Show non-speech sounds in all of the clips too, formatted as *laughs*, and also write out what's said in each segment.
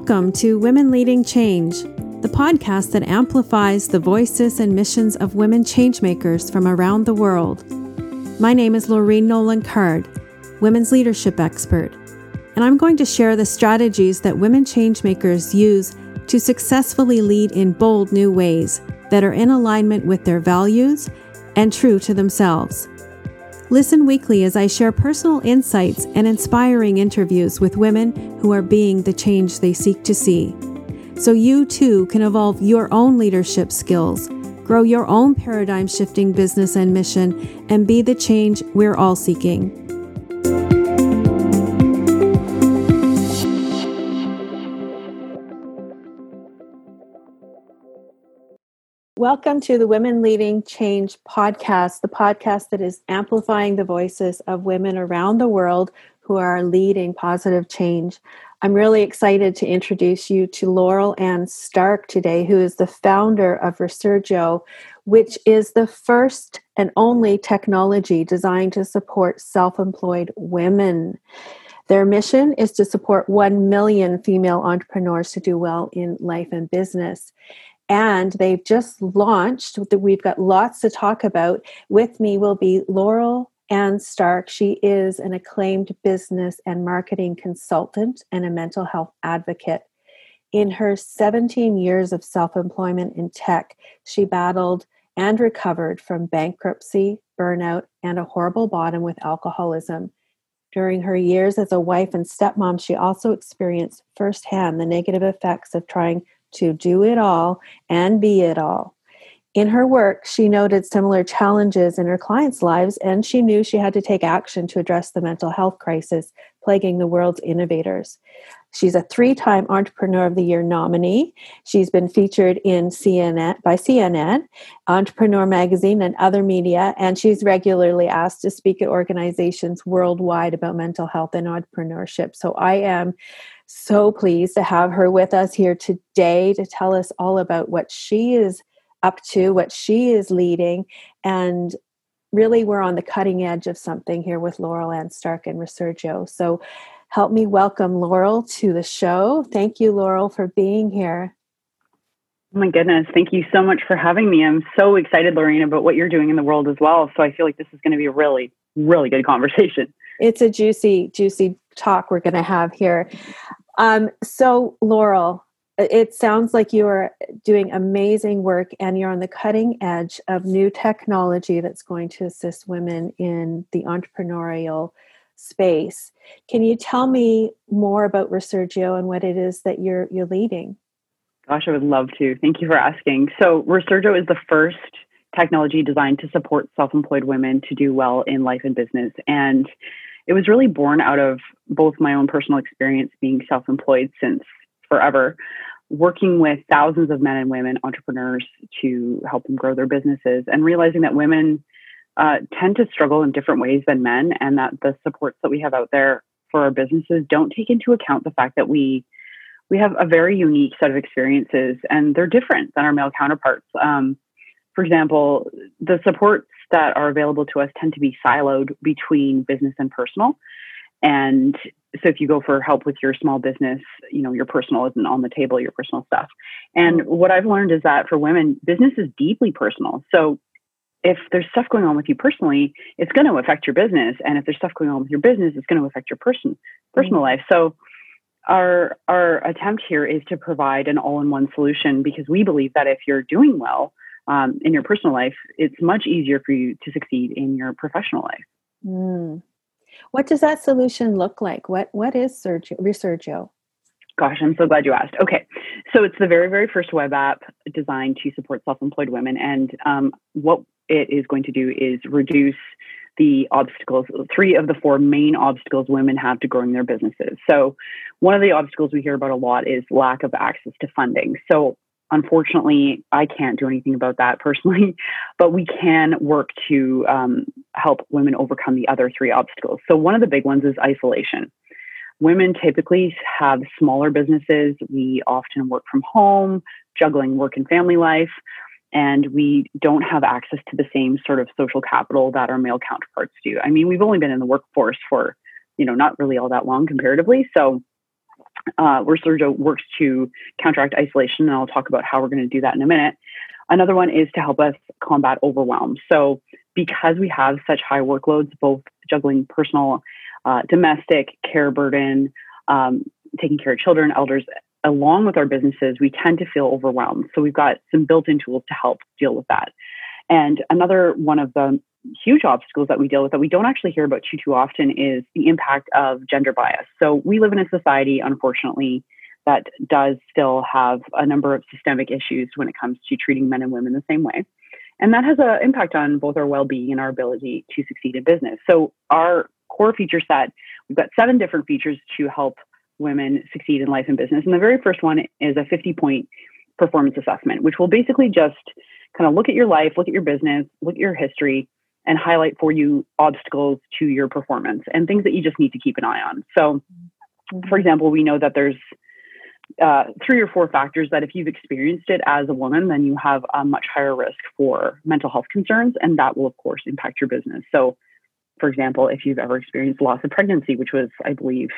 Welcome to Women Leading Change, the podcast that amplifies the voices and missions of women changemakers from around the world. My name is Laureen Nolan Card, women's leadership expert, and I'm going to share the strategies that women changemakers use to successfully lead in bold new ways that are in alignment with their values and true to themselves. Listen weekly as I share personal insights and inspiring interviews with women who are being the change they seek to see. So you too can evolve your own leadership skills, grow your own paradigm shifting business and mission, and be the change we're all seeking. Welcome to the Women Leading Change podcast, the podcast that is amplifying the voices of women around the world who are leading positive change. I'm really excited to introduce you to Laurel Ann Stark today, who is the founder of Resurjo, which is the first and only technology designed to support self employed women. Their mission is to support 1 million female entrepreneurs to do well in life and business and they've just launched we've got lots to talk about. With me will be laurel ann stark. She is an acclaimed business and marketing consultant and a mental health advocate. In her 17 years of self-employment in tech she battled and recovered from bankruptcy burnout and a horrible bottom with alcoholism. During her years as a wife and stepmom, she also experienced firsthand the negative effects of trying to do it all and be it all. In her work, she noted similar challenges in her clients' lives, and she knew she had to take action to address the mental health crisis plaguing the world's innovators. She's a three-time Entrepreneur of the Year nominee. She's been featured in CNN by CNN, Entrepreneur Magazine, and other media, and she's regularly asked to speak at organizations worldwide about mental health and entrepreneurship. So I am so pleased to have her with us here today to tell us all about what she is up to, what she is leading, and really we're on the cutting edge of something here with Laurel Ann Stark and Resurjo. So help me welcome Laurel to the show. Thank you, Laurel, for being here. Oh my goodness. Thank you so much for having me. I'm so excited, Lorena, about what you're doing in the world as well. So I feel like this is going to be a really, really good conversation. It's a juicy, juicy talk we're going to have here. Um, so, Laurel, it sounds like you are doing amazing work and you're on the cutting edge of new technology that's going to assist women in the entrepreneurial space. Can you tell me more about Resurjo and what it is that you're you're leading? Gosh, I would love to. Thank you for asking. So, Resurjo is the first technology designed to support self-employed women to do well in life and business and it was really born out of both my own personal experience being self employed since forever, working with thousands of men and women entrepreneurs to help them grow their businesses, and realizing that women uh, tend to struggle in different ways than men, and that the supports that we have out there for our businesses don't take into account the fact that we we have a very unique set of experiences and they're different than our male counterparts. Um, for example, the support that are available to us tend to be siloed between business and personal. And so if you go for help with your small business, you know, your personal isn't on the table, your personal stuff. And mm-hmm. what I've learned is that for women, business is deeply personal. So if there's stuff going on with you personally, it's going to affect your business. And if there's stuff going on with your business, it's going to affect your person personal mm-hmm. life. So our our attempt here is to provide an all-in-one solution because we believe that if you're doing well, um, in your personal life, it's much easier for you to succeed in your professional life. Mm. What does that solution look like? What what is Sergio, Resurjo? Gosh, I'm so glad you asked. Okay, so it's the very very first web app designed to support self-employed women, and um, what it is going to do is reduce the obstacles, three of the four main obstacles women have to growing their businesses. So, one of the obstacles we hear about a lot is lack of access to funding. So, unfortunately, I can't do anything about that personally, *laughs* but we can work to um, help women overcome the other three obstacles. So, one of the big ones is isolation. Women typically have smaller businesses. We often work from home, juggling work and family life, and we don't have access to the same sort of social capital that our male counterparts do. I mean, we've only been in the workforce for, you know, not really all that long comparatively. So, uh, where Sergio works to counteract isolation, and I'll talk about how we're going to do that in a minute. Another one is to help us combat overwhelm. So, because we have such high workloads, both juggling personal, uh, domestic care burden, um, taking care of children, elders, along with our businesses, we tend to feel overwhelmed. So, we've got some built in tools to help deal with that. And another one of the huge obstacles that we deal with that we don't actually hear about too too often is the impact of gender bias. So we live in a society, unfortunately, that does still have a number of systemic issues when it comes to treating men and women the same way. And that has an impact on both our well-being and our ability to succeed in business. So our core feature set, we've got seven different features to help women succeed in life and business. And the very first one is a 50 point performance assessment, which will basically just kind of look at your life, look at your business, look at your history, and highlight for you obstacles to your performance and things that you just need to keep an eye on. So, mm-hmm. for example, we know that there's uh, three or four factors that if you've experienced it as a woman, then you have a much higher risk for mental health concerns, and that will, of course, impact your business. So, for example, if you've ever experienced loss of pregnancy, which was, I believe,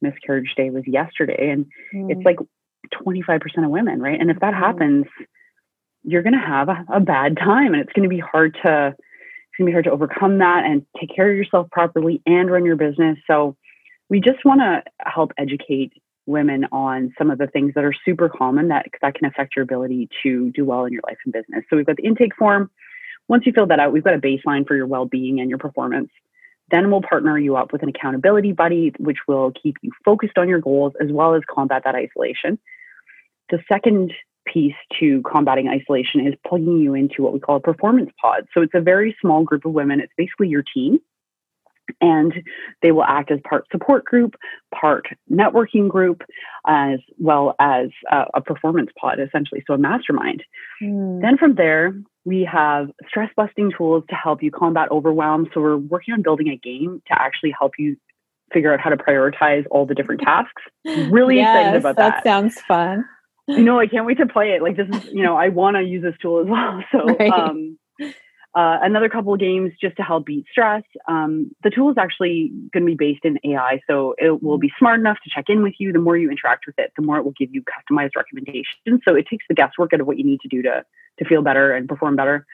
miscarriage day was yesterday, and mm. it's like 25% of women, right? And if that mm. happens, you're going to have a, a, bad time, and it's going to be hard to going to be hard to overcome that and take care of yourself properly and run your business. So, we just want to help educate women on some of the things that are super common that, that can affect your ability to do well in your life and business. So we've got the intake form. Once you fill that out, we've got a baseline for your well-being and your performance. Then we'll partner you up with an accountability buddy, which will keep you focused on your goals as well as combat that isolation. The second piece to combating isolation is plugging you into what we call a performance pod. So it's a very small group of women. It's basically your team and they will act as part support group, part networking group, as well as a, a performance pod, essentially, so a mastermind. Mm. Then from there, we have stress busting tools to help you combat overwhelm. So we're working on building a game to actually help you figure out how to prioritize all the different *laughs* tasks. Really yes, excited about that. That sounds fun. You know, I can't wait to play it. Like this is, you know, I want to use this tool as well. *laughs* So, right. um, uh, another couple of games just to help beat stress. Um, the tool is actually going to be based in AI, so it will be smart enough to check in with you. The more you interact with it, the more it will give you customized recommendations. So it takes the guesswork out of what you need to do to to feel better and perform better.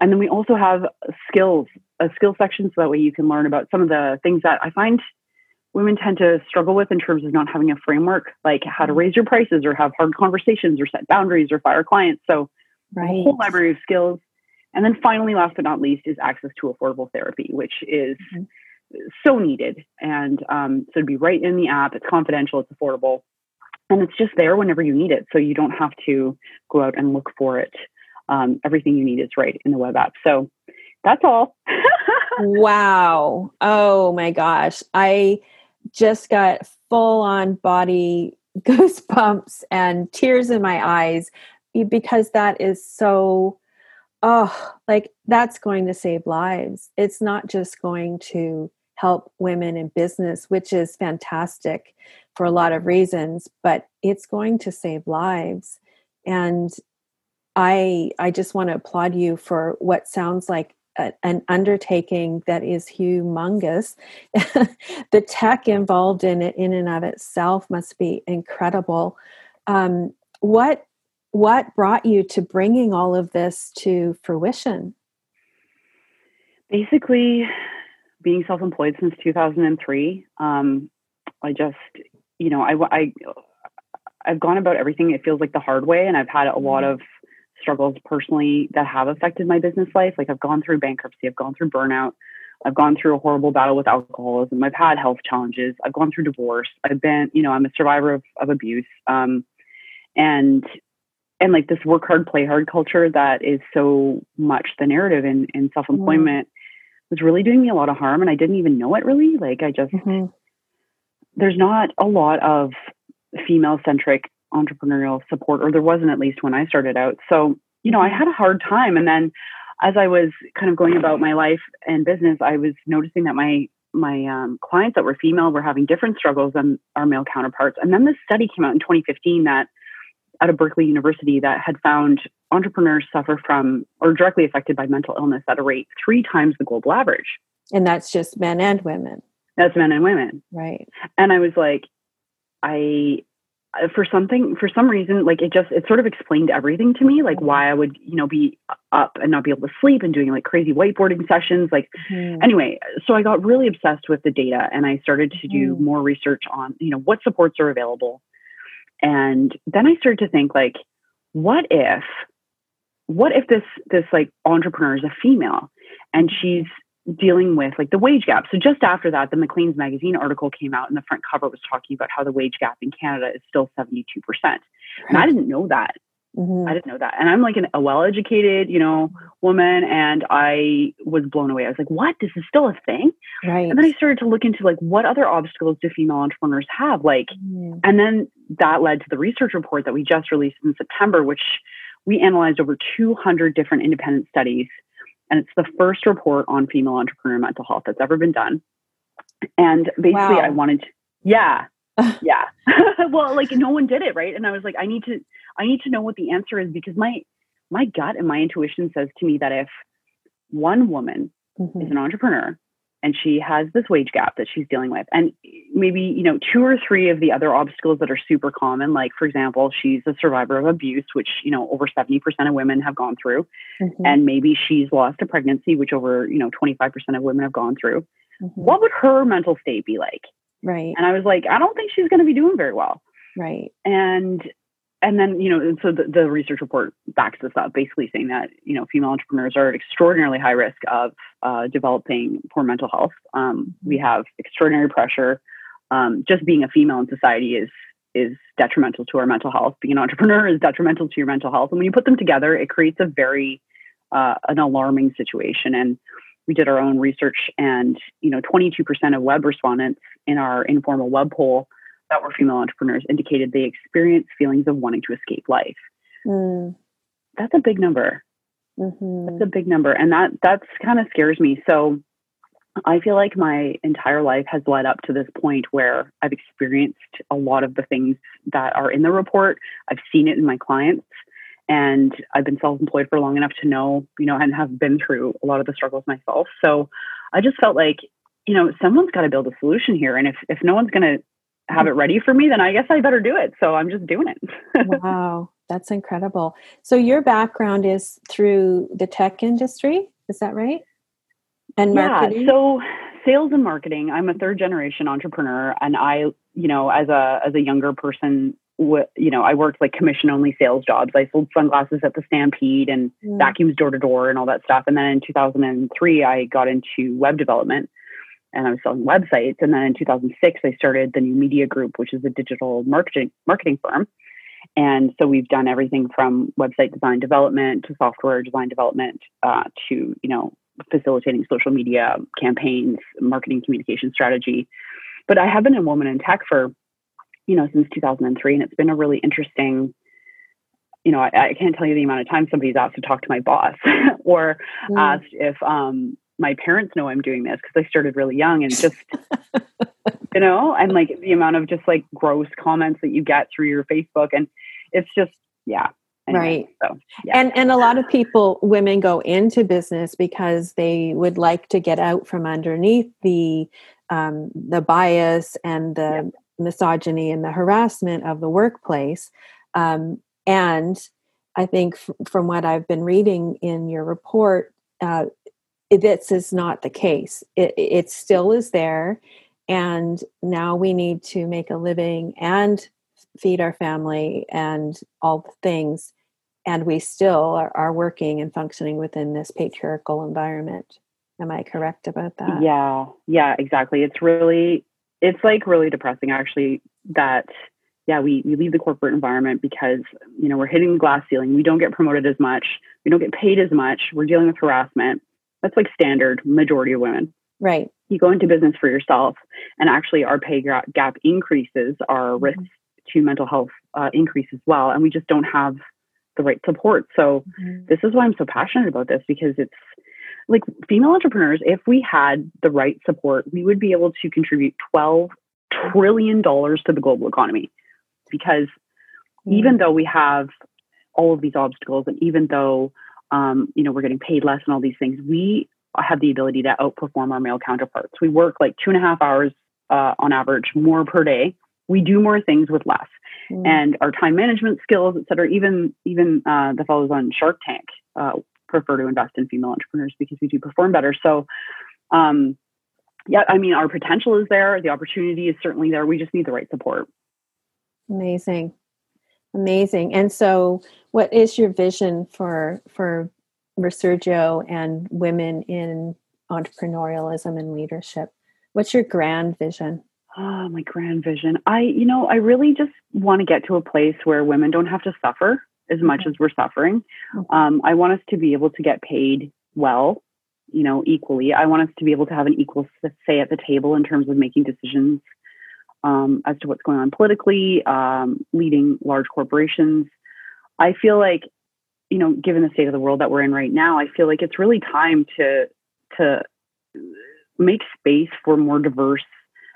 And then we also have skills, a skill section, so that way you can learn about some of the things that I find women tend to struggle with in terms of not having a framework, like how to raise your prices or have hard conversations or set boundaries or fire clients. So right. a whole library of skills and then finally, last but not least, is access to affordable therapy, which is mm-hmm. so needed. And um, so it'd be right in the app. It's confidential. It's affordable, and it's just there whenever you need it. So you don't have to go out and look for it. Um, everything you need is right in the web app. So that's all. *laughs* wow. Oh my gosh. I just got full on body *laughs* goosebumps and tears in my eyes because that is so oh, like that's going to save lives. It's not just going to help women in business, which is fantastic for a lot of reasons, but it's going to save lives. And I I just want to applaud you for what sounds like a, an undertaking that is humongous. *laughs* the tech involved in it, in and of itself, must be incredible. Um, what what brought you to bringing all of this to fruition? Basically, being self employed since 2003, um, I just, you know, I, I, I've gone about everything, it feels like the hard way, and I've had a lot mm-hmm. of struggles personally that have affected my business life. Like, I've gone through bankruptcy, I've gone through burnout, I've gone through a horrible battle with alcoholism, I've had health challenges, I've gone through divorce, I've been, you know, I'm a survivor of, of abuse. Um, and and like this work hard, play hard culture that is so much the narrative in, in self employment mm-hmm. was really doing me a lot of harm. And I didn't even know it really. Like, I just, mm-hmm. there's not a lot of female centric entrepreneurial support, or there wasn't at least when I started out. So, you know, I had a hard time. And then as I was kind of going about my life and business, I was noticing that my my um, clients that were female were having different struggles than our male counterparts. And then this study came out in 2015 that out of Berkeley University that had found entrepreneurs suffer from or directly affected by mental illness at a rate three times the global average. And that's just men and women. That's men and women. Right. And I was like, I for something for some reason like it just it sort of explained everything to me like why i would you know be up and not be able to sleep and doing like crazy whiteboarding sessions like mm-hmm. anyway so i got really obsessed with the data and i started to do mm-hmm. more research on you know what supports are available and then i started to think like what if what if this this like entrepreneur is a female and she's dealing with like the wage gap. So just after that, the Maclean's magazine article came out and the front cover was talking about how the wage gap in Canada is still 72%. Right. And I didn't know that. Mm-hmm. I didn't know that. And I'm like an, a well-educated, you know, woman and I was blown away. I was like, what? This is still a thing? Right. And then I started to look into like what other obstacles do female entrepreneurs have? Like, mm-hmm. and then that led to the research report that we just released in September, which we analyzed over 200 different independent studies and it's the first report on female entrepreneur mental health that's ever been done. And basically, wow. I wanted, to, yeah, *laughs* yeah. *laughs* well, like no one did it, right? And I was like, I need to, I need to know what the answer is because my, my gut and my intuition says to me that if one woman mm-hmm. is an entrepreneur and she has this wage gap that she's dealing with. And maybe you know two or three of the other obstacles that are super common like for example she's a survivor of abuse which you know over 70% of women have gone through. Mm-hmm. and maybe she's lost a pregnancy which over you know 25% of women have gone through. Mm-hmm. what would her mental state be like? Right. And i was like i don't think she's going to be doing very well. Right. And and then you know and so the, the, research report backs this up basically saying that you know female entrepreneurs are at extraordinarily high risk of uh, developing poor mental health. Um, we have extraordinary pressure. Um, just being a female in society is is detrimental to our mental health. Being an entrepreneur is detrimental to your mental health. And when you put them together it creates a very uh, an alarming situation. And we did our own research and you know 22% of web respondents in our informal web poll that were female entrepreneurs indicated they experienced feelings of wanting to escape life. Mm. That's a big number. Mm-hmm. That's a big number, and that that's kind of scares me. So I feel like my entire life has led up to this point where I've experienced a lot of the things that are in the report. I've seen it in my clients, and I've been self-employed for long enough to know, you know, and have been through a lot of the struggles myself. So I just felt like, you know, someone's got to build a solution here, and if if no one's going to have it ready for me, then I guess I better do it. So I'm just doing it. *laughs* wow, that's incredible. So your background is through the tech industry, is that right? And marketing? Yeah, so sales and marketing. I'm a third generation entrepreneur and I, you know, as a as a younger person you know, I worked like commission only sales jobs. I sold sunglasses at the Stampede and mm. vacuums door to door and all that stuff. And then in 2003, I got into web development and I was selling websites. And then in 2006, I started the New Media Group, which is a digital marketing marketing firm. And so we've done everything from website design development to software design development uh, to you know facilitating social media campaigns, marketing communication strategy. But I have been a woman in tech for you know since 2003, and it's been a really interesting you know, I, I, can't tell you the amount of times somebody's asked to talk to my boss *laughs* or mm. asked if, um, my parents know I'm doing this because I started really young and just, *laughs* you know, and like the amount of just like gross comments that you get through your Facebook. And it's just, yeah. Anyway, right. So, yeah. And and a lot of people, women go into business because they would like to get out from underneath the um, the bias and the yep. misogyny and the harassment of the workplace. Um, and I think f- from what I've been reading in your report, uh, this is not the case. It, it still is there. And now we need to make a living and feed our family and all the things. And we still are, are working and functioning within this patriarchal environment. Am I correct about that? Yeah, yeah, exactly. It's really, it's like really depressing actually that yeah, we, we leave the corporate environment because, you know, we're hitting the glass ceiling. We don't get promoted as much. We don't get paid as much. We're dealing with harassment. That's like standard majority of women. Right. You go into business for yourself, and actually, our pay gap increases, our mm-hmm. risks to mental health uh, increase as well, and we just don't have the right support. So, mm-hmm. this is why I'm so passionate about this because it's like female entrepreneurs. If we had the right support, we would be able to contribute 12 trillion dollars to the global economy. Because mm-hmm. even though we have all of these obstacles, and even though um, you know, we're getting paid less and all these things, we have the ability to outperform our male counterparts. We work like two and a half hours uh, on average more per day. we do more things with less. Mm. And our time management skills, et cetera, even even uh, the fellows on Shark Tank uh, prefer to invest in female entrepreneurs because we do perform better. So, um, yeah, I mean, our potential is there. The opportunity is certainly there. We just need the right support. Amazing, amazing. And so, what is your vision for for Resurjo and women in entrepreneurialism and leadership? What's your grand vision? Oh, my grand vision. I, you know, I really just want to get to a place where women don't have to suffer as mm-hmm. much okay. as we're suffering. Okay. Um, I want us to be able to get paid well, you know, equally. I want us to be able to have an equal say at the table in terms of making decisions um, as to what's going on politically, um, leading large corporations. I feel like, you know, given the state of the world that we're in right now, I feel like it's really time to to make space for more diverse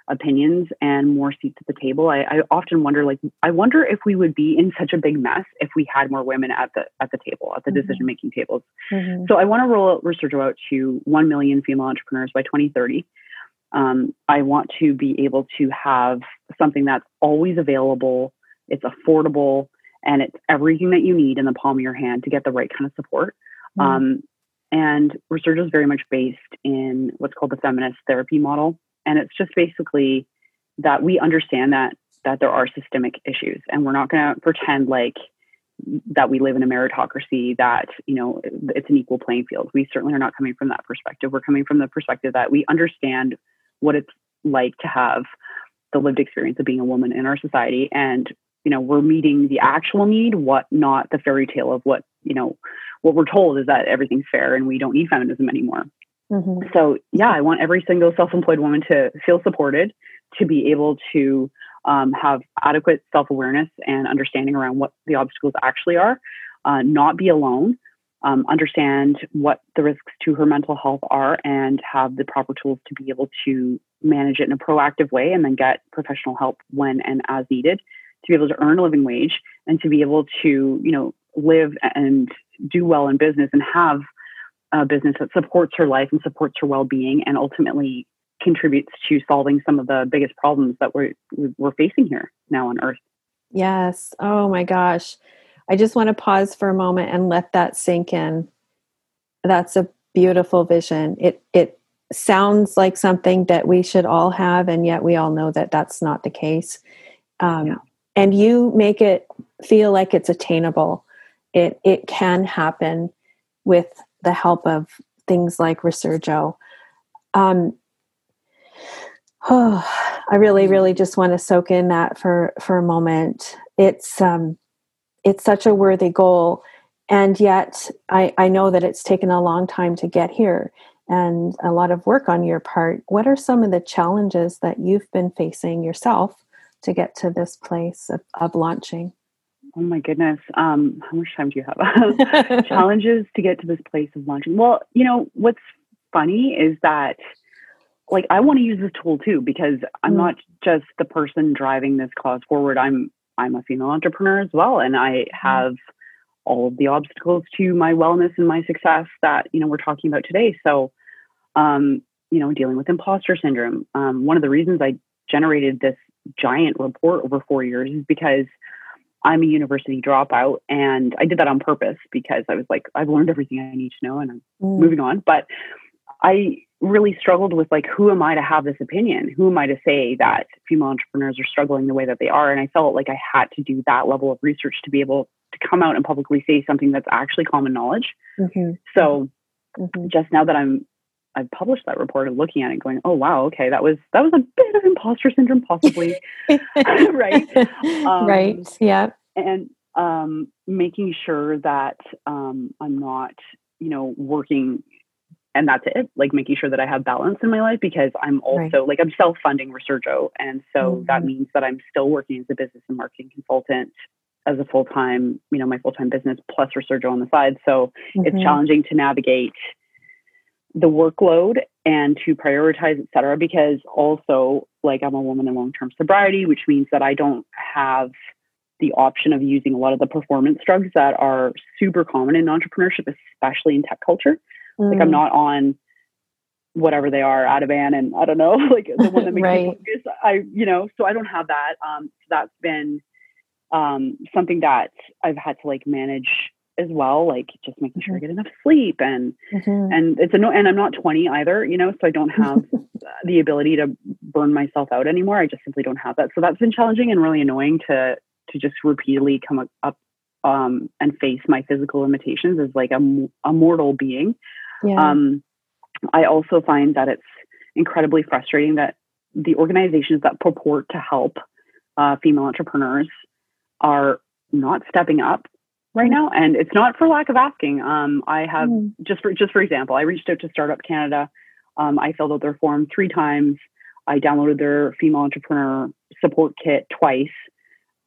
opinions and more seats at the table. I, I, often wonder, like, I wonder if we would be in such a big mess if we had more women at the at the table, at the mm-hmm. decision making tables. Mm-hmm. So I want to roll out research out to one million female entrepreneurs by 2030. Um, I want to be able to have something that's always available, it's affordable, and it's everything that you need in the palm of your hand to get the right kind of support. Mm-hmm. Um, and Resurjo is very much based in what's called the feminist therapy model. And it's just basically that we understand that that there are systemic issues and we're not going to pretend like that we live in a meritocracy that you know it's an equal playing field we certainly are not coming from that perspective we're coming from the perspective that we understand what it's like to have the lived experience of being a woman in our society and you know we're meeting the actual need what not the fairy tale of what you know what we're told is that everything's fair and we don't need feminism anymore. Mm-hmm. So, yeah, I want every single self employed woman to feel supported, to be able to um, have adequate self awareness and understanding around what the obstacles actually are, uh, not be alone, um, understand what the risks to her mental health are, and have the proper tools to be able to manage it in a proactive way and then get professional help when and as needed to be able to earn a living wage and to be able to, you know, live and do well in business and have a business that supports her life and supports her well-being and ultimately contributes to solving some of the biggest problems that we're we're facing here now on earth. Yes. Oh my gosh i just want to pause for a moment and let that sink in that's a beautiful vision it it sounds like something that we should all have and yet we all know that that's not the case um, yeah. and you make it feel like it's attainable it it can happen with the help of things like Resurjo. Um, oh, *sighs* I really, mm-hmm. really just want to soak in that for for a moment. It's um, it's such a worthy goal, and yet I, I know that it's taken a long time to get here and a lot of work on your part. What are some of the challenges that you've been facing yourself to get to this place of, of launching? Oh my goodness. Um, how much time do you have? *laughs* Challenges to get to this place of launching. Well, you know, what's funny is that like I want to use this tool too because I'm mm. not just the person driving this cause forward. I'm I'm a female entrepreneur as well and I mm. have all of the obstacles to my wellness and my success that, you know, we're talking about today. So um, you know, dealing with imposter syndrome. Um, one of the reasons I generated this giant report over four years is because I'm a university dropout and I did that on purpose because I was like, I've learned everything I need to know and I'm mm. moving on. But I really struggled with like, who am I to have this opinion? Who am I to say that female entrepreneurs are struggling the way that they are? And I felt like I had to do that level of research to be able to come out and publicly say something that's actually common knowledge. Mm-hmm. So mm-hmm. just now that I'm I've published that report and looking at it going, oh wow, okay, that was that was a bit of imposter syndrome, possibly. *laughs* *laughs* right. Um, right. Yeah. And um, making sure that um, I'm not, you know, working and that's it. Like making sure that I have balance in my life because I'm also right. like I'm self-funding Resurjo. And so mm-hmm. that means that I'm still working as a business and marketing consultant as a full-time, you know, my full-time business plus Resurjo on the side. So mm-hmm. it's challenging to navigate the workload and to prioritize, et cetera, because also like I'm a woman in long-term sobriety, which means that I don't have the option of using a lot of the performance drugs that are super common in entrepreneurship, especially in tech culture. Mm. Like I'm mm. not on whatever they are, Ativan and I don't know, *laughs* like the one that makes right. me focus. I, you know, so I don't have that. Um, so that's been um, something that I've had to like manage as well, like just making sure I Mm-hmm. get enough sleep and Mhm. and it's a no and I'm not 20 either, you know, so I don't have *laughs* the ability to burn myself out anymore. I just simply don't have that. So that's been challenging and really annoying to to just repeatedly come up, um, and face my physical limitations as like a mortal being. Yeah. Um, I also find that it's incredibly frustrating that the organizations that purport to help uh, female entrepreneurs are not stepping up right now, and it's not for lack of asking. Um, I have Mm. just for just for example, I reached out to Startup Canada. Um, I filled out their form three times. I downloaded their female entrepreneur support kit twice.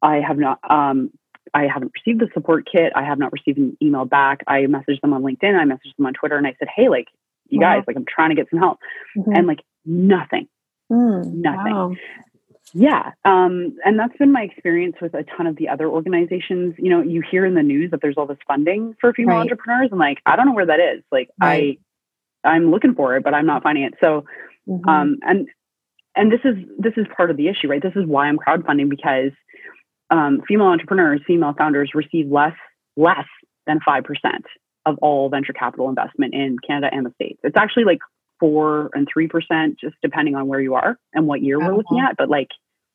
I have not. Um, I haven't received the support kit. I have not received an email back. I messaged them on LinkedIn. I messaged them on Twitter, and I said, "Hey, like, you Wow. guys, like, I'm trying to get some help," Mhm. and like, nothing. Mm, nothing. wow. Yeah, um, and that's been my experience with a ton of the other organizations. You know, you hear in the news that there's all this funding for female Right. entrepreneurs, and like, I don't know where that is. Like, Right. I, I'm looking for it, but I'm not finding it. So, Mhm. um, and and this is this is part of the issue, right? This is why I'm crowdfunding because um, female entrepreneurs, female founders receive less less than five percent of all venture capital investment in Canada and the states. It's actually like four and three percent, just depending on where you are and what year we're looking at. But like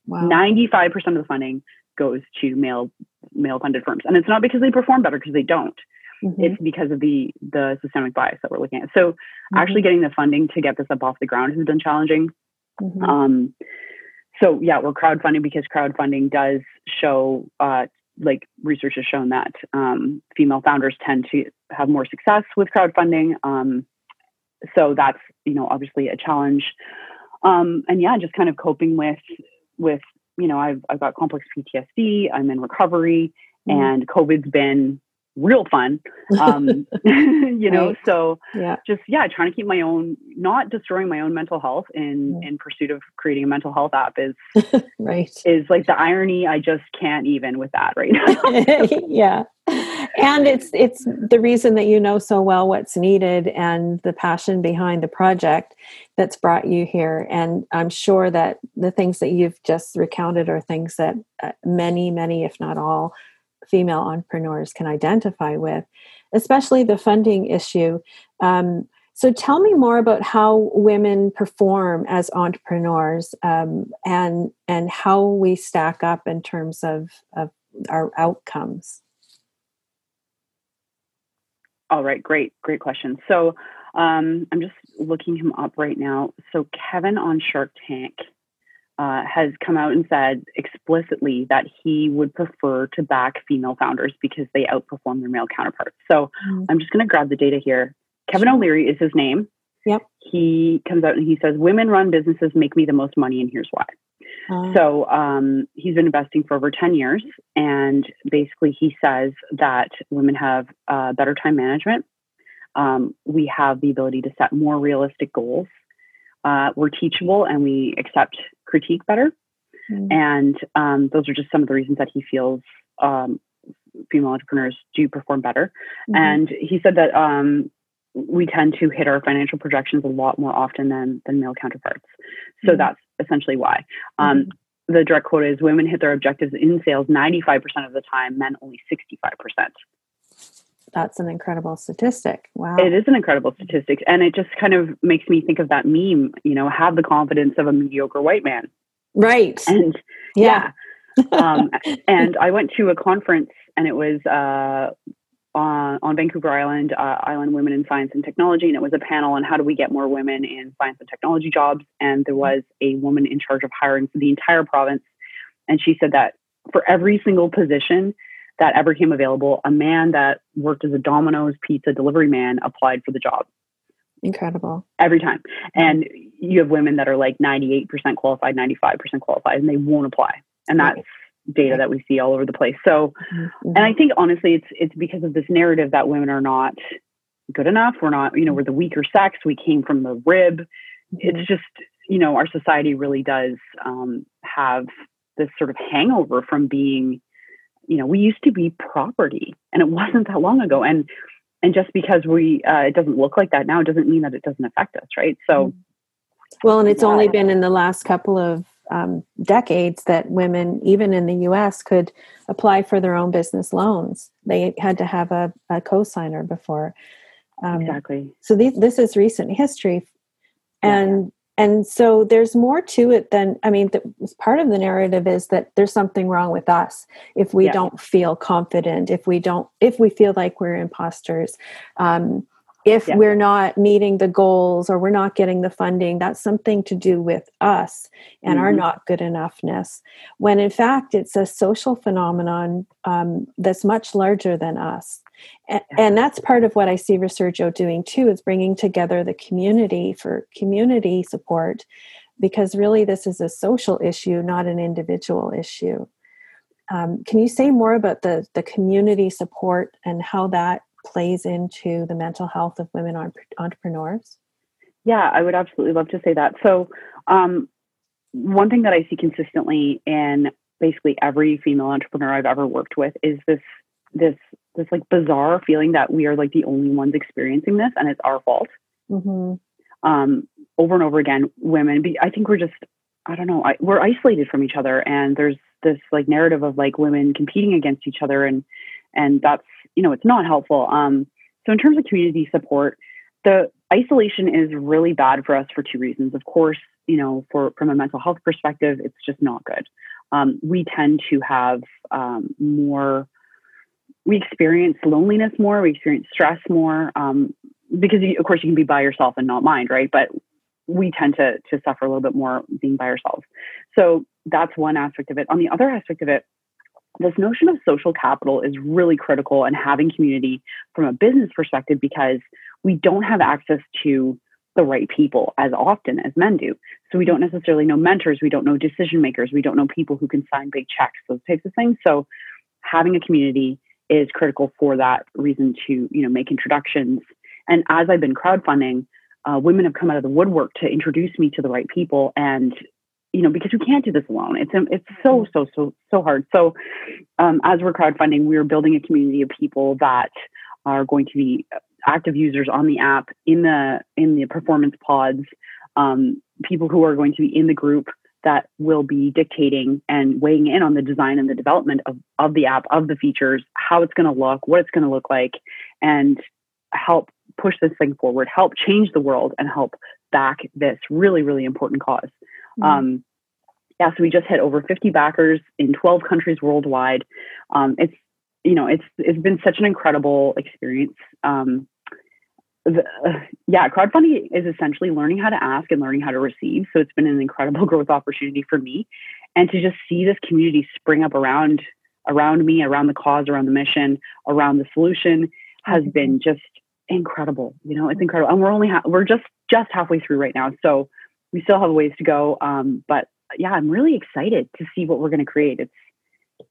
ninety five percent of the funding goes to male male funded firms, and it's not because they perform better because they don't. Mhm. It's because of the the systemic bias that we're looking at. So actually Mhm. getting the funding to get this up off the ground has been challenging. Mhm. Um, so yeah, we're crowdfunding because crowdfunding does show, uh, like research has shown that um, female founders tend to have more success with crowdfunding. Um, so that's you know obviously a challenge. Um, and yeah, just kind of coping with with you know I've I've got complex PTSD. I'm in recovery, Mhm. and COVID's been real fun. Um, *laughs* *laughs* you know, Right. so yeah. just yeah trying to keep my own not destroying my own mental health in Mm. in pursuit of creating a mental health app is *laughs* Right. is like the irony i just can't even with that right now yeah and it's it's the reason that you know so well what's needed and the passion behind the project that's brought you here and i'm sure that the things that you've just recounted are things that uh, many many if not all female entrepreneurs can identify with especially the funding issue. Um, so tell me more about how women perform as entrepreneurs um, and and how we stack up in terms of, of our outcomes. all right great great question. So um, i'm just looking him up right now. So kevin on shark tank uh, has come out and said explicitly that he would prefer to back female founders because they outperform their male counterparts so Mm. i'm just going to grab the data here kevin o'leary is his name Yep. he comes out and he says women run businesses make me the most money and here's why Uh, So um, he's been investing for over 10 years. And basically, he says that women have uh, better time management. Um, we have the ability to set more realistic goals. Uh, we're teachable and we accept critique better. mm, And um, those are just some of the reasons that he feels um, female entrepreneurs do perform better. mhm. And he said that um, we tend to hit our financial projections a lot more often than than male counterparts. So Mhm. that's essentially why. Um, The direct quote is: "Women hit their objectives in sales 95 percent of the time, men only 65 percent." That's an incredible statistic. Wow. It is an incredible statistic, and it just kind of makes me think of that meme. You know, have the confidence of a mediocre white man, Right. and Yeah. yeah. um, *laughs* and I went to a conference, and it was uh, on, on Vancouver Island, uh, Island Women in Science and Technology, and it was a panel on how do we get more women in science and technology jobs. And there was a woman in charge of hiring for the entire province, and she said that for every single position that ever came available, a man that worked as a Domino's pizza delivery man applied for the job Incredible. every time. And you have women that are like 98% qualified, 95% qualified, and they won't apply. And that's data that we see all over the place. So, Mhm, and I think honestly, it's it's because of this narrative that women are not good enough. We're not, you know, we're the weaker sex. We came from the rib. mhm. It's just, you know, our society really does um, have this sort of hangover from being, you know, we used to be property, and it wasn't that long ago. And and just because we uh, it doesn't look like that now doesn't mean that it doesn't affect us right so mm-hmm. well and it's yeah. only been in the last couple of um, decades that women even in the us could apply for their own business loans they had to have a, a co-signer before um, exactly so these, this is recent history and and so there's more to it than i mean the, part of the narrative is that there's something wrong with us if we yeah. don't feel confident if we don't if we feel like we're imposters um, if yeah. we're not meeting the goals or we're not getting the funding that's something to do with us and mm-hmm. our not good enoughness when in fact it's a social phenomenon um, that's much larger than us and, and that's part of what I see Resurjo doing too, is bringing together the community for community support, because really this is a social issue, not an individual issue. Um, can you say more about the, the community support and how that plays into the mental health of women entrepreneurs? Yeah, I would absolutely love to say that. So, um, one thing that I see consistently in basically every female entrepreneur I've ever worked with is this this this like bizarre feeling that we are like the only ones experiencing this and it's our fault. Mm-hmm. Um, over and over again, women. Be, I think we're just I don't know. I, we're isolated from each other, and there's this like narrative of like women competing against each other, and and that's you know it's not helpful. Um, so in terms of community support, the isolation is really bad for us for two reasons. Of course, you know, for from a mental health perspective, it's just not good. Um, we tend to have um, more we experience loneliness more, we experience stress more, um, because you, of course you can be by yourself and not mind, right? But we tend to to suffer a little bit more being by ourselves. So that's one aspect of it. On the other aspect of it, this notion of social capital is really critical and having community from a business perspective because we don't have access to the right people as often as men do. So we don't necessarily know mentors, we don't know decision makers, we don't know people who can sign big checks, those types of things. So having a community is critical for that reason to you know make introductions. And as i've been crowdfunding uh, women have come out of the woodwork to introduce me to the right people and you know because we can't do this alone. It's it's so mm-hmm. so so so hard. So um, as we're crowdfunding we're building a community of people that are going to be active users on the app in the in the performance pods um, people who are going to be in the group that will be dictating and weighing in on the design and the development of, of the app, of the features, how it's going to look, what it's going to look like, and help push this thing forward, help change the world, and help back this really, really important because mm-hmm. um, yeah, so we just hit over 50 backers in 12 countries worldwide. Um, it's you know it's it's been such an incredible experience. Um, the, uh, yeah, crowdfunding is essentially learning how to ask and learning how to receive. So it's been an incredible *laughs* growth opportunity for me, and to just see this community spring up around around me, around the cause, around the mission, around the solution has mm-hmm. been just incredible. You know, it's incredible, and we're only ha- we're just just halfway through right now, so we still have a ways to go. Um, but yeah, I'm really excited to see what we're going to create. It's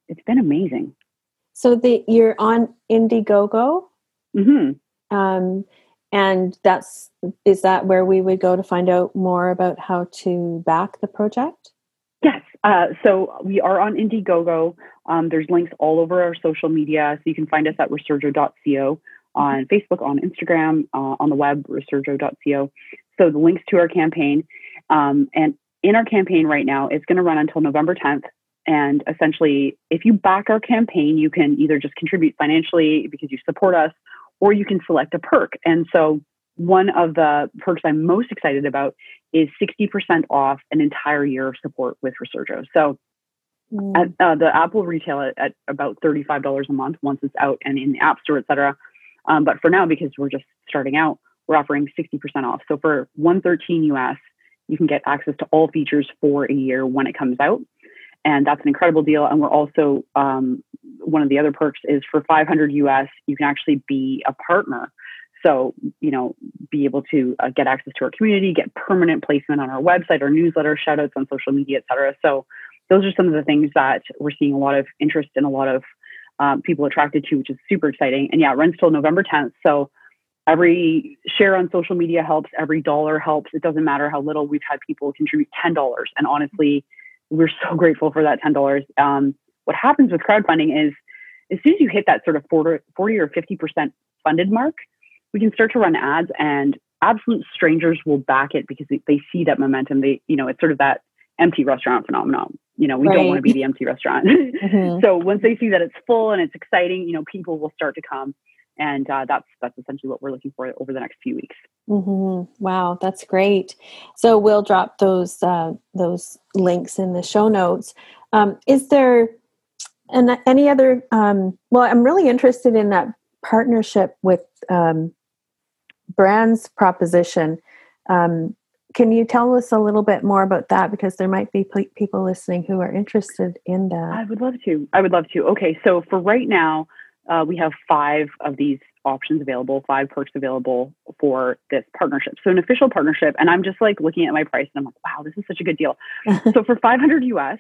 it's been amazing. So the you're on Indiegogo. Mm-hmm. Um, and that's is that where we would go to find out more about how to back the project? Yes uh, so we are on indiegogo. Um, there's links all over our social media so you can find us at resurjo.co on facebook on instagram uh, on the web resurjo.co so the links to our campaign um, and in our campaign right now it's going to run until november 10th and essentially if you back our campaign you can either just contribute financially because you support us or you can select a perk. And so one of the perks I'm most excited about is 60% off an entire year of support with Resurjo. So mm. at, uh, the app will retail at, at, about $35 a month once it's out and in the App Store, et cetera. Um, but for now, because we're just starting out, we're offering 60% off. So for 113 US, you can get access to all features for a year when it comes out and that's an incredible deal. And we're also um, one of the other perks is for 500 US, you can actually be a partner. So you know, be able to uh, get access to our community, get permanent placement on our website, our newsletter, shoutouts on social media, et cetera. So those are some of the things that we're seeing a lot of interest and a lot of um, people attracted to, which is super exciting. And yeah, runs till November 10th. So every share on social media helps. Every dollar helps. It doesn't matter how little. We've had people contribute ten dollars, and honestly we're so *laughs* grateful for that $10. Um, what happens with crowdfunding is as soon as you hit that sort of 40, 40 or 50% funded mark, we can start to run ads and absolute strangers will back it because they, they see that momentum. They, you know, it's sort of that empty restaurant phenomenon. You know, we right. don't want to be the empty restaurant. *laughs* mm-hmm. So once they see that it's full and it's exciting, you know, people will start to come and uh, that's that's essentially what we're looking for over the next few weeks. Mm-hmm. Wow, that's great. So we'll drop those uh, those links in the show notes. Um, is there and any other? Um, well, I'm really interested in that partnership with um, Brands Proposition. Um, can you tell us a little bit more about that? Because there might be p- people listening who are interested in that. I would love to. I would love to. Okay, so for right now uh, we have five of these options available, five perks available for this partnership. So an official partnership, and I'm just like looking at my price and I'm like, wow, this is such a good deal. *laughs* so for 500 US,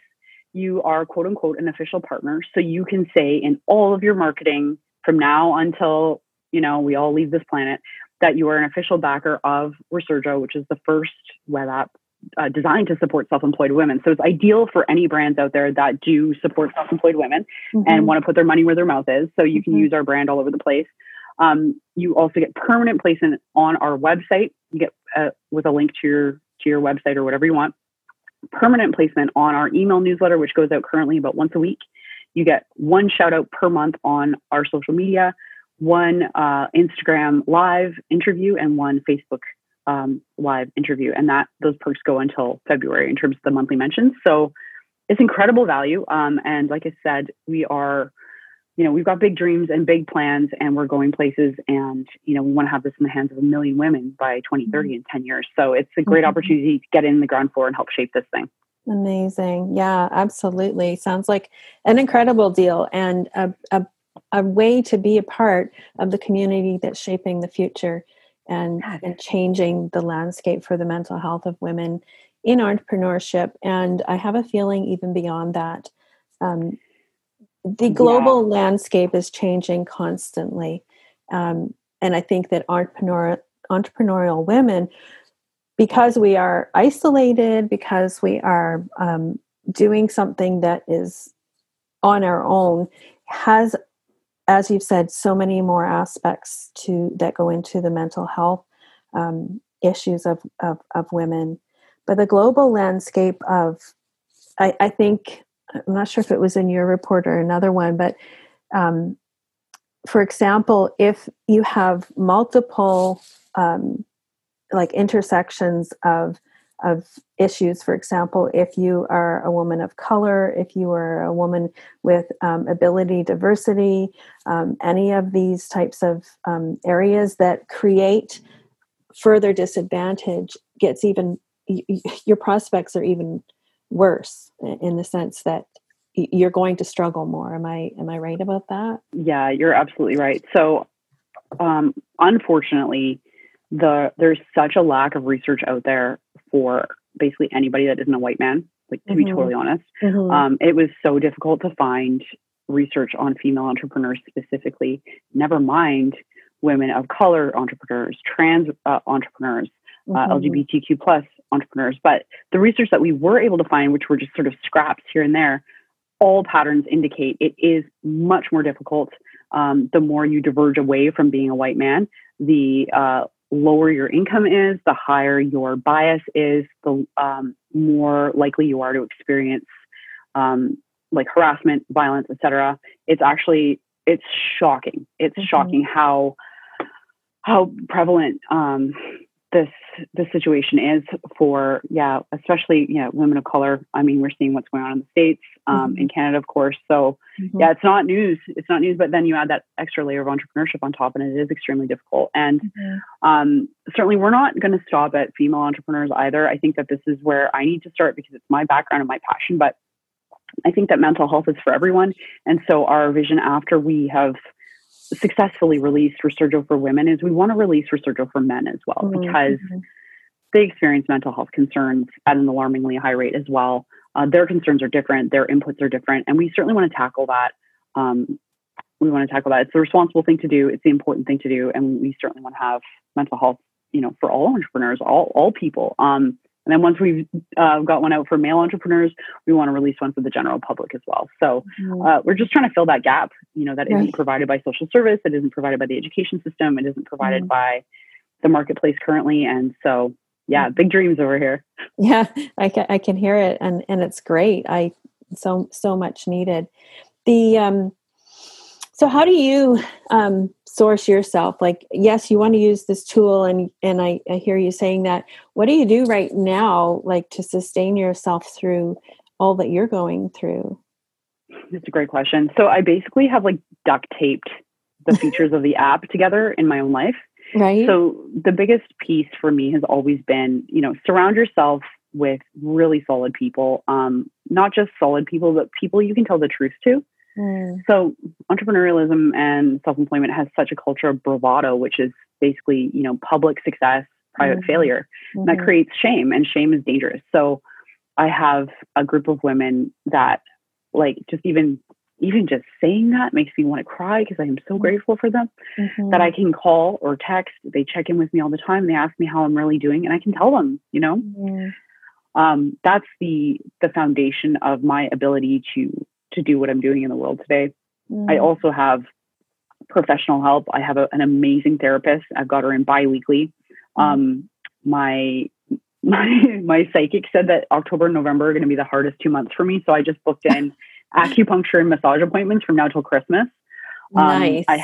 you are quote unquote an official partner. So you can say in all of your marketing from now until you know we all leave this planet that you are an official backer of Resurjo, which is the first web app uh, designed to support self-employed women. So it's ideal for any brands out there that do support self-employed women mm-hmm. and want to put their money where their mouth is. So you can mm-hmm. use our brand all over the place. Um, you also get permanent placement on our website. You get uh, with a link to your to your website or whatever you want. Permanent placement on our email newsletter, which goes out currently about once a week. You get one shout out per month on our social media, one uh, Instagram live interview, and one Facebook um, live interview, and that those perks go until February in terms of the monthly mentions. So it's incredible value. Um, and like I said, we are, you know, we've got big dreams and big plans, and we're going places. And you know, we want to have this in the hands of a million women by 2030 mm-hmm. in 10 years. So it's a great mm-hmm. opportunity to get in the ground floor and help shape this thing. Amazing. Yeah, absolutely. Sounds like an incredible deal and a, a, a way to be a part of the community that's shaping the future and, and changing the landscape for the mental health of women in entrepreneurship. And I have a feeling even beyond that. Um, the global yeah. landscape is changing constantly. Um, and I think that entrepreneur, entrepreneurial women, because we are isolated, because we are um, doing something that is on our own, has as you've said, so many more aspects to that go into the mental health um, issues of, of, of women. But the global landscape of, I, I, think, I'm not sure if it was in your report or another one, but um, for example, if you have multiple um, like intersections of of issues. For example, if you are a woman of color, if you are a woman with um, ability diversity, um, any of these types of um, areas that create further disadvantage gets even your prospects are even worse in the sense that you're going to struggle more. Am i am i right about that? Yeah you're absolutely right. So um, unfortunately the there's such a lack of research out there for basically anybody that isn't a white man. Like to mm-hmm. be totally honest, mm-hmm. um, it was so difficult to find research on female entrepreneurs specifically. Never mind women of color entrepreneurs, trans uh, entrepreneurs, uh, mm-hmm. uh, LGBTQ plus entrepreneurs. But the research that we were able to find, which were just sort of scraps here and there, all patterns indicate it is much more difficult. Um, the more you diverge away from being a white man, the uh, lower your income is, the higher your bias is, the um, more likely you are to experience um, like harassment, violence, etc. It's actually it's shocking. It's mm-hmm. shocking how how prevalent um, this the situation is for yeah especially you know women of color i mean we're seeing what's going on in the states um, mm-hmm. in canada of course so mm-hmm. yeah it's not news it's not news but then you add that extra layer of entrepreneurship on top and it is extremely difficult and mm-hmm. um, certainly we're not going to stop at female entrepreneurs either i think that this is where i need to start because it's my background and my passion but i think that mental health is for everyone and so our vision after we have successfully released Resurjo for women is we want to release Resurjo for men as well mm-hmm. because mm-hmm. they experience mental health concerns at an alarmingly high rate as well. Uh, their concerns are different, their inputs are different, and we certainly want to tackle that. Um, we want to tackle that. It's the responsible thing to do. It's the important thing to do, and we certainly want to have mental health, you know, for all entrepreneurs, all all people. Um, And then once we've uh, got one out for male entrepreneurs, we want to release one for the general public as well. So mm-hmm. uh, we're just trying to fill that gap, you know, that right. not provided by social service, it isn't provided by the education system, it isn't provided mm-hmm. by the marketplace currently. And so, yeah, big dreams over here. Yeah, I can, I can hear it, and and it's great. I so so much needed. The um, so how do you um, source yourself? Like, yes, you want to use this tool, and and I, I hear you saying that. What do you do right now, like to sustain yourself through all that you're going through? That's a great question. So I basically have like duct taped the *laughs* features of the app together in my own life. Right. So the biggest piece for me has always been, you know, surround yourself with really solid people. Um, not just solid people, but people you can tell the truth to. Mm. So entrepreneurialism and self-employment has such a culture of bravado, which is basically, you know, public success, private mm-hmm. failure. Mm-hmm. that creates shame and shame is dangerous. So I have a group of women that like just even even just saying that makes me want to cry because I am so mm-hmm. grateful for them mm-hmm. that I can call or text. They check in with me all the time. They ask me how I'm really doing and I can tell them, you know, mm-hmm. um, that's the, the foundation of my ability to to do what I'm doing in the world today. Mm. I also have professional help. I have a, an amazing therapist. I've got her in biweekly. Mm. Um, my *laughs* my my psychic said that October and November are going to be the hardest two months for me, so I just booked in *laughs* acupuncture and massage appointments from now till Christmas. Um, nice. I,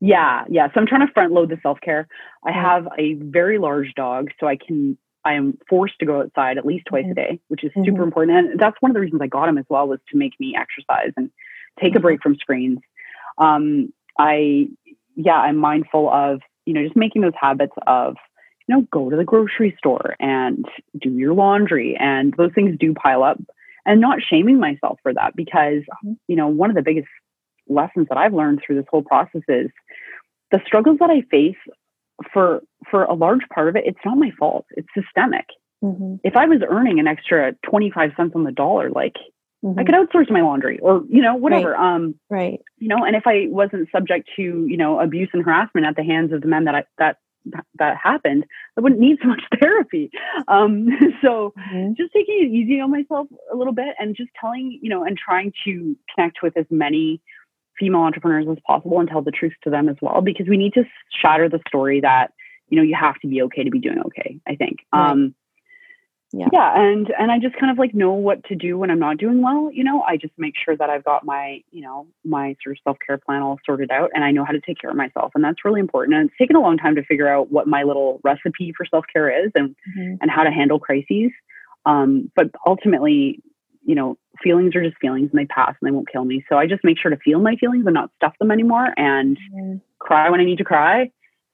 yeah, yeah. So I'm trying to front load the self care. I mm. have a very large dog, so I can I am forced to go outside at least twice mm-hmm. a day, which is mm-hmm. super important. And that's one of the reasons I got him as well was to make me exercise and take mm-hmm. a break from screens. Um, I, yeah, I'm mindful of, you know, just making those habits of, you know, go to the grocery store and do your laundry. And those things do pile up and not shaming myself for that because, mm-hmm. you know, one of the biggest lessons that I've learned through this whole process is the struggles that I face for for a large part of it, it's not my fault. It's systemic. Mm-hmm. If I was earning an extra 25 cents on the dollar, like mm-hmm. I could outsource my laundry or, you know, whatever. Right. Um, right. You know, and if I wasn't subject to, you know, abuse and harassment at the hands of the men that I, that, that happened, I wouldn't need *laughs* so much therapy. Um, *laughs* so mm-hmm. just taking it easy on myself a little bit and just telling, you know, and trying to connect with as many female entrepreneurs as possible and tell the truth to them as well because we need to shatter the story that you know you have to be okay to be doing okay i think right. um yeah yeah and and i just kind of like know what to do when i'm not doing well you know i just make sure that i've got my you know my sort of self-care plan all sorted out and i know how to take care of myself and that's really important and it's taken a long time to figure out what my little recipe for self-care is and mm-hmm. and how to handle crises um but ultimately you know, feelings are just feelings and they pass and they won't kill me. So I just make sure to feel my feelings and not stuff them anymore and mm-hmm. cry when I need to cry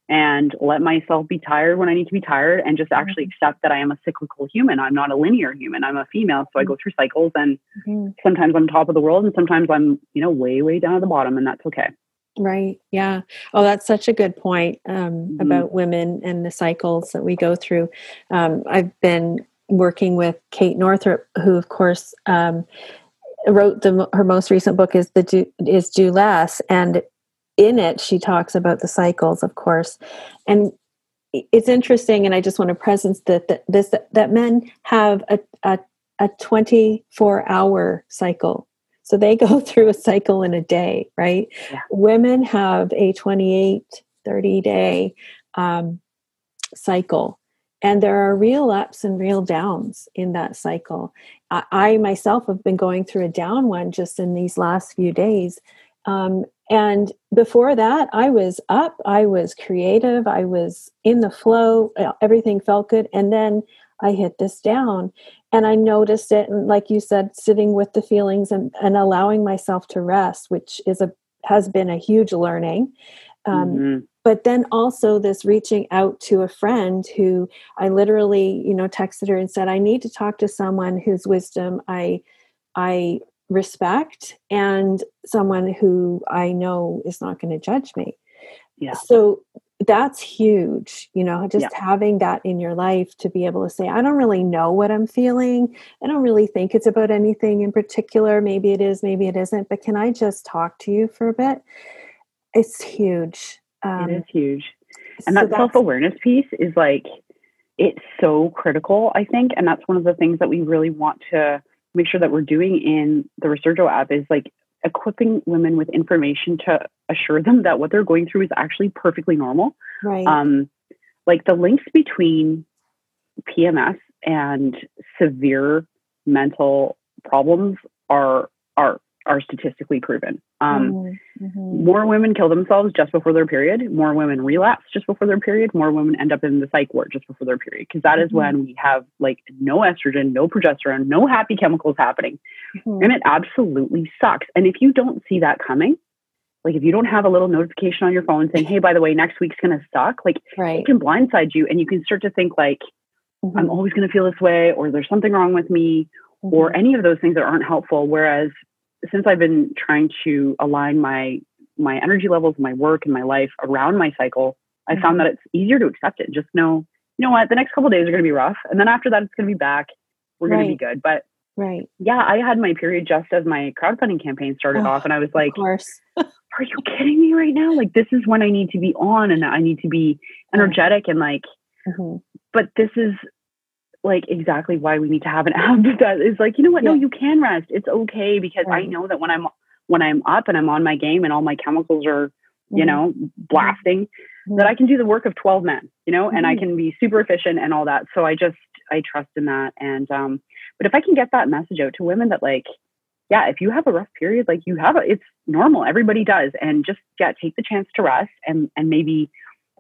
and let myself be tired when I need to be tired and just actually mm-hmm. accept that I am a cyclical human. I'm not a linear human. I'm a female. So mm-hmm. I go through cycles and mm-hmm. sometimes I'm top of the world and sometimes I'm, you know, way, way down at the bottom and that's okay. Right. Yeah. Oh, that's such a good point um, mm-hmm. about women and the cycles that we go through. Um, I've been working with Kate Northrup, who, of course, um, wrote the her most recent book is the do, is do less, and in it she talks about the cycles, of course, and it's interesting. And I just want to presence that, that this that men have a a, a twenty four hour cycle. So they *laughs* go through a cycle in a day, right? Yeah. Women have a 28, 30 day um, cycle and there are real ups and real downs in that cycle. I, I myself have been going through a down one just in these last few days. Um, and before that, I was up, I was creative, I was in the flow, uh, everything felt good. And then I hit this down and I noticed it. And like you said, sitting with the feelings and, and allowing myself to rest, which is a has been a huge learning. Um, mm-hmm. but then also this reaching out to a friend who i literally you know texted her and said i need to talk to someone whose wisdom i i respect and someone who i know is not going to judge me. Yeah. So that's huge you know just yeah. having that in your life to be able to say i don't really know what i'm feeling. I don't really think it's about anything in particular. Maybe it is maybe it isn't but can i just talk to you for a bit it's huge um, it is huge. And so that self awareness piece is like, it's so critical, I think. And that's one of the things that we really want to make sure that we're doing in the Resurjo app is like equipping women with information to assure them that what they're going through is actually perfectly normal. Right. Um, like the links between PMS and severe mental problems are are are statistically proven. Um, mm-hmm. mm-hmm. More women kill themselves just before their period. More women relapse just before their period. More women end up in the psych ward just before their period because that is mm-hmm. when we have like no estrogen, no progesterone, no happy chemicals happening, mm-hmm. and it absolutely sucks. And if you don't see that coming, like if you don't have a little notification on your phone saying, "Hey, by the way, next week's going to suck," like right. it can blindside you, and you can start to think like, "I'm mm-hmm. always going to feel this way," or "There's something wrong with me." Or any of those things that aren't helpful. Whereas since I've been trying to align my my energy levels, my work, and my life around my cycle, I found that it's easier to accept it. Just know, you know what, the next couple days are going to be rough, and then after that, it's going to be back. We're right. going to be good. But right, yeah, I had my period just as my crowdfunding campaign started oh, off, and I was like, of course. are you kidding me right now? Like this is when I need to be on, and I need to be energetic, and like. Mm-hmm. But this is like exactly why we need to have an *laughs* app that is like, you know what? Yeah. No, you can rest. It's okay because right. I know that when I'm when I'm up and I'm on my game and all my chemicals are, mm-hmm. you know, blasting, mm-hmm. that I can do the work of 12 men, you know, mm-hmm. and I mm-hmm. can be super efficient and all that. So I just I trust in that. And um, but if I can get that message out to women that like, yeah, if you have a rough period, like you have a it's normal. Everybody does. And just yeah, take the chance to rest and and maybe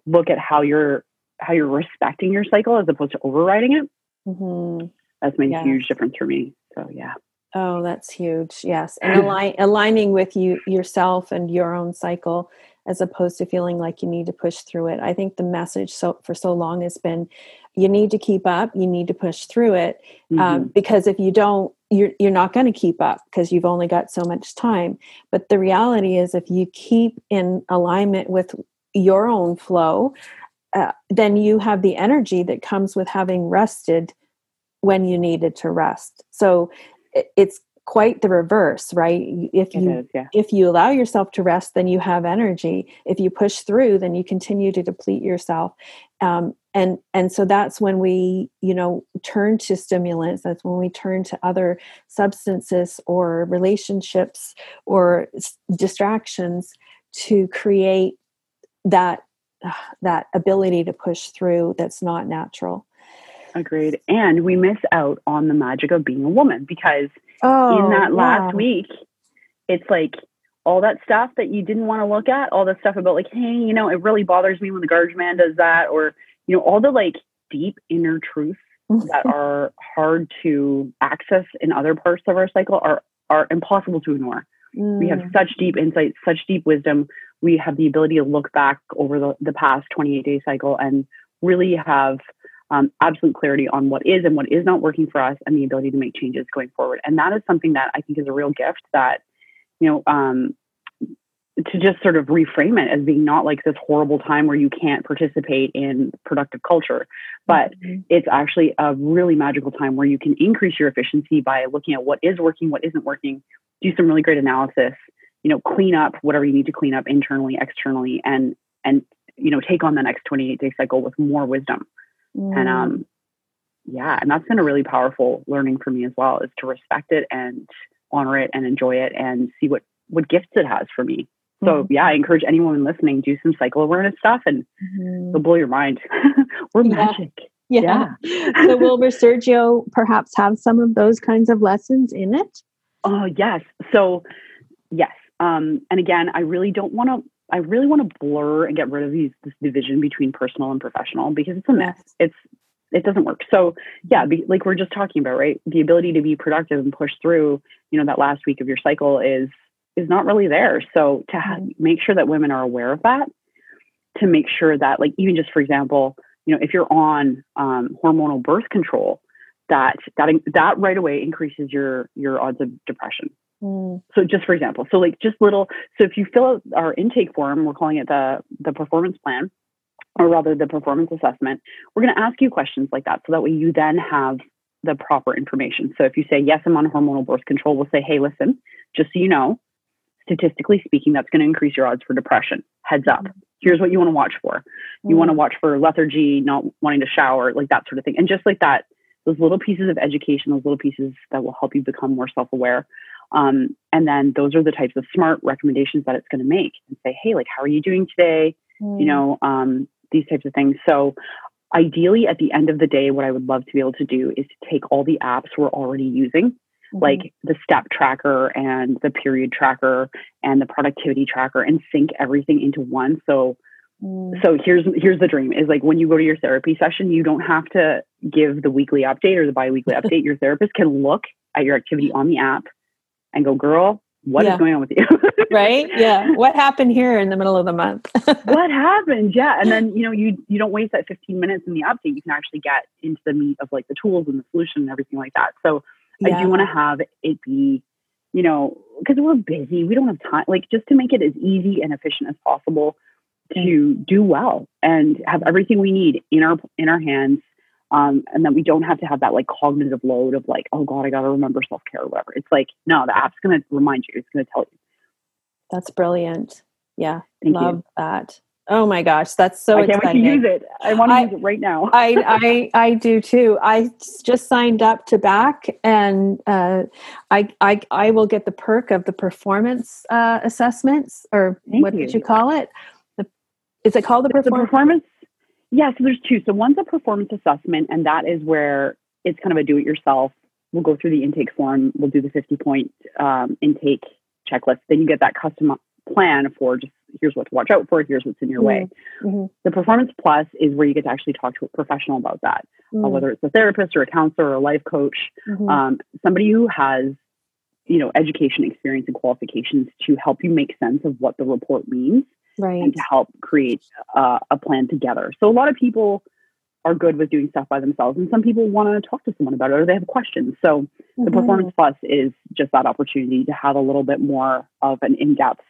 look at how you're how you're respecting your cycle as opposed to overriding it Mm-hmm. That's made yeah. a huge difference for me. So yeah. Oh, that's huge. Yes, and align, *clears throat* aligning with you yourself and your own cycle, as opposed to feeling like you need to push through it. I think the message so for so long has been, you need to keep up. You need to push through it, um, mm-hmm. um, because if you don't, you're you're not going to keep up because you've only got so much time. But the reality is, if you keep in alignment with your own flow, uh, then you have the energy that comes with having rested when you needed to rest. So it, it's quite the reverse, right? If you is, yeah. if you allow yourself to rest, then you have energy. If you push through, then you continue to deplete yourself. Um, and and so that's when we you know turn to stimulants that's when we turn to other substances or relationships or distractions to create that *sighs* that ability to push through that's not natural. Agreed. And we miss out on the magic of being a woman because oh, in that last yeah. week, it's like all that stuff that you didn't want to look at, all the stuff about like, hey, you know, it really bothers me when the garbage man does that, or, you know, all the like deep inner truths that *laughs* are hard to access in other parts of our cycle are are impossible to ignore. Mm. We have mm. such deep insight, such deep wisdom we have the ability to look back over the, the past 28 day cycle and really have um, absolute clarity on what is and what is not working for us and the ability to make changes going forward. And that is something that I think is a real gift that, you know, um, to just sort of reframe it as being not like this horrible time where you can't participate in productive culture, but mm-hmm. it's actually a really magical time where you can increase your efficiency by looking at what is working, what isn't working, do some really great analysis, you know clean up whatever you need to clean up internally externally and and you know take on the next 28 day cycle with more wisdom mm. and um yeah and that's been a really powerful learning for me as well is to respect it and honor it and enjoy it and see what what gifts it has for me so mm-hmm. yeah, I encourage anyone listening do some cycle awareness stuff, and mm-hmm. it'll blow your mind. *laughs* We're yeah. magic. Yeah. yeah. *laughs* so will Resurjo perhaps have some of those kinds of lessons in it? Oh yes. So yes, um, and again, I really don't want to. I really want to blur and get rid of these this division between personal and professional because it's a mess. It's it doesn't work. So yeah, be, like we're just talking about, right? The ability to be productive and push through, you know, that last week of your cycle is is not really there. So to mm-hmm. make sure that women are aware of that, to make sure that, like, even just for example, you know, if you're on um, hormonal birth control, that that that right away increases your your odds of depression. Mm. So just for example, so like just little, so if you fill out our intake form, we're calling it the, the performance plan, or rather the performance assessment, we're going to ask you questions like that. So that way you then have the proper information. So if you say, yes, I'm on hormonal birth control, we'll say, hey, listen, just so you know, statistically speaking, that's going to increase your odds for depression. Heads up. here's what you want to watch for. You want to watch for lethargy, not wanting to shower, like that sort of thing. And just like that, those little pieces of education, those little pieces that will help you become more self aware. Um, and then those are the types of smart recommendations that it's going to make and say, hey, like, how are you doing today? Mm. You know, um, these types of things. So, ideally, at the end of the day, what I would love to be able to do is to take all the apps we're already using, mm-hmm. like the step tracker and the period tracker and the productivity tracker, and sync everything into one. So, mm. so here's here's the dream: is like when you go to your therapy session, you don't have to give the weekly update or the biweekly *laughs* update. Your therapist can look at your activity on the app and go, girl, what yeah. is going on with you? *laughs* right? Yeah. What happened here in the middle of the month? *laughs* what happened? Yeah. And then, you know, you you don't waste that 15 minutes in the update. You can actually get into the meat of like the tools and the solution and everything like that. So yeah. I do want to have it be, you know, because we're busy. We don't have time, like just to make it as easy and efficient as possible to do well and have everything we need in our in our hands um, and then we don't have to have that like cognitive load of like, oh God, I got to remember self care or whatever. It's like, no, the app's going to remind you. It's going to tell you. That's brilliant. Yeah, Thank love you. that. Oh my gosh, that's so I can't exciting. Wait to use it. I want to use it right now. I, *laughs* I I do too. I just signed up to back, and uh, I I I will get the perk of the performance uh, assessments, or Thank what you. did you call it? The, is it called the, performance? the performance yeah, so there's two. So one's a performance assessment, and that is where it's kind of a do it yourself. We'll go through the intake form, we'll do the 50 point um, intake checklist. Then you get that custom plan for just here's what to watch out for, here's what's in your mm-hmm. way. Mm-hmm. The performance plus is where you get to actually talk to a professional about that, uh, mm-hmm. uh, whether it's a therapist or a counselor or a life coach, mm-hmm. um, somebody who has you know education, experience, and qualifications to help you make sense of what the report means right. and to help create uh, a plan together. So a lot of people are good with doing stuff by themselves, and some people want to talk to someone about it or they have questions. So mm-hmm. the Performance Plus is just that opportunity to have a little bit more of an in-depth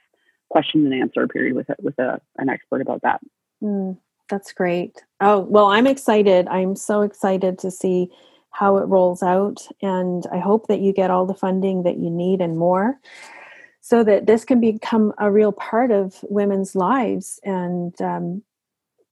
question and answer period with a, with a, an expert about that. Mm, that's great. Oh well, I'm excited. I'm so excited to see how it rolls out, and I hope that you get all the funding that you need and more so that this can become a real part of women's lives and um,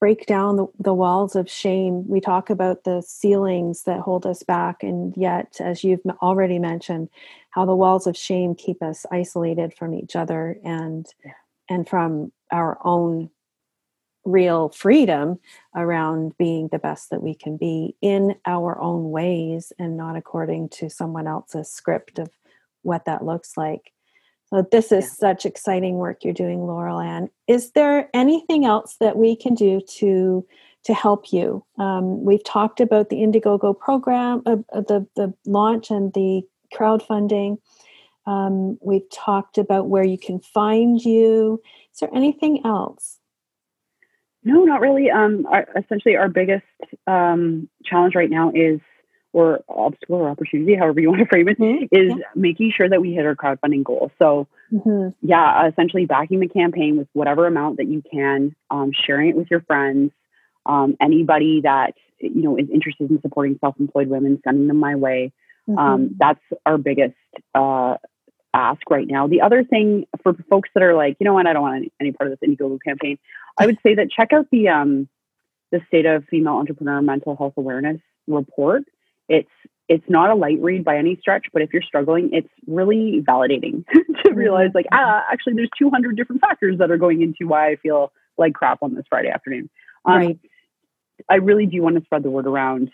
break down the, the walls of shame. We talk about the ceilings that hold us back, and yet, as you've already mentioned, how the walls of shame keep us isolated from each other and yeah. and from our own real freedom around being the best that we can be in our own ways and not according to someone else's script of what that looks like. So this is yeah. such exciting work you're doing, Laurel Ann. Is there anything else that we can do to to help you? Um, we've talked about the Indiegogo program, uh, uh, the the launch and the crowdfunding. Um, we've talked about where you can find you. Is there anything else? No, not really. Um, our, essentially, our biggest um, challenge right now is or obstacle or opportunity, however you *laughs* want to frame it, mm-hmm. is yeah. making sure that we hit our crowdfunding goal. So, mm-hmm. yeah, essentially backing the campaign with whatever amount that you can, um, sharing it with your friends, um, anybody that you know is interested in supporting self-employed women, sending them my way. Mm-hmm. Um, that's our biggest uh, ask right now. The other thing for folks that are like, you know what, I don't want any, any part of this Indiegogo campaign, I would say that check out the um, the State of Female Entrepreneur Mental Health Awareness report. It's it's not a light read by any stretch, but if you're struggling, it's really validating *laughs* to mm-hmm. realize like, ah, actually there's 200 different factors that are going into why I feel like crap on this Friday afternoon. Um, right. I really do want to spread the word around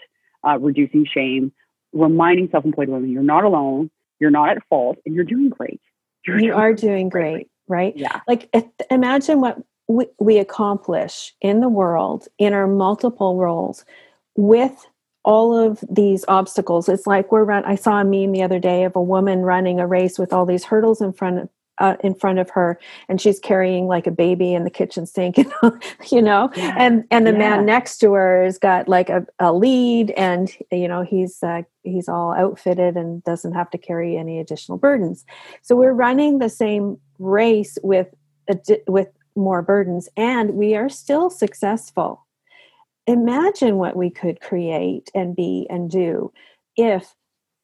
uh, reducing shame, reminding self-employed women you're not alone, you're not at fault, and you're doing great. You're you are doing great, right? Yeah. Like imagine what we, we accomplish in the world in our multiple roles with all of these obstacles. It's like we're run. I saw a meme the other day of a woman running a race with all these hurdles in front of, uh, in front of her, and she's carrying like a baby in the kitchen sink, *laughs* you know. Yeah. And and the yeah. man next to her has got like a, a lead, and you know he's uh, he's all outfitted and doesn't have to carry any additional burdens. So we're running the same race with with more burdens, and we are still successful imagine what we could create and be and do if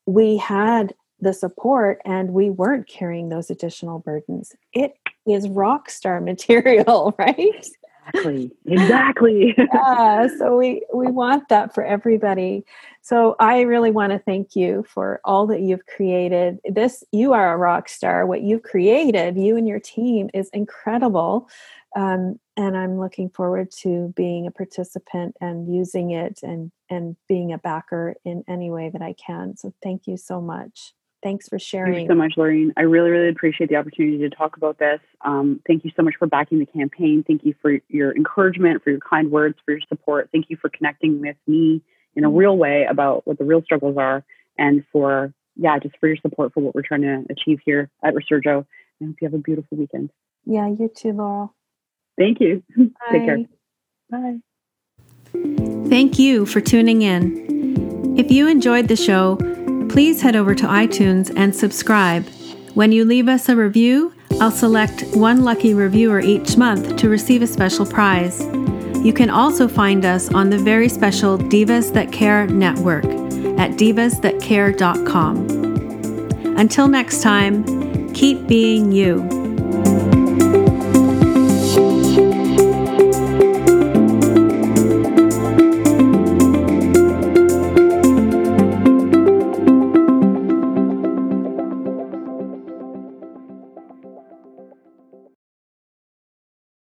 we had the support and we weren't carrying those additional burdens. It is rock star *laughs* material, right? Exactly. Exactly. yeah. *laughs* So we we want that for everybody. So I really want to thank you for all that you've created. This you are a rock star. What you've created, you and your team, is incredible. Um, and I'm looking forward to being a participant and using it and and being a backer in any way that I can. So thank you so much. Thanks for sharing. Thank you so much, Lorraine. I really, really appreciate the opportunity to talk about this. Um, thank you so much for backing the campaign. Thank you for your encouragement, for your kind words, for your support. Thank you for connecting with me in a real way about what the real struggles are, and for yeah, just for your support for what we're trying to achieve here at Resurjo. I hope you have a beautiful weekend. Yeah, you too, Laurel. Thank you. Bye. *laughs* Take care. Bye. Thank you for tuning in. If you enjoyed the show, please head over to iTunes and subscribe. When you leave us a review, I'll select one lucky reviewer each month to receive a special prize. You can also find us on the very special Divas That Care network at divasthatcare.com. Until next time, keep being you.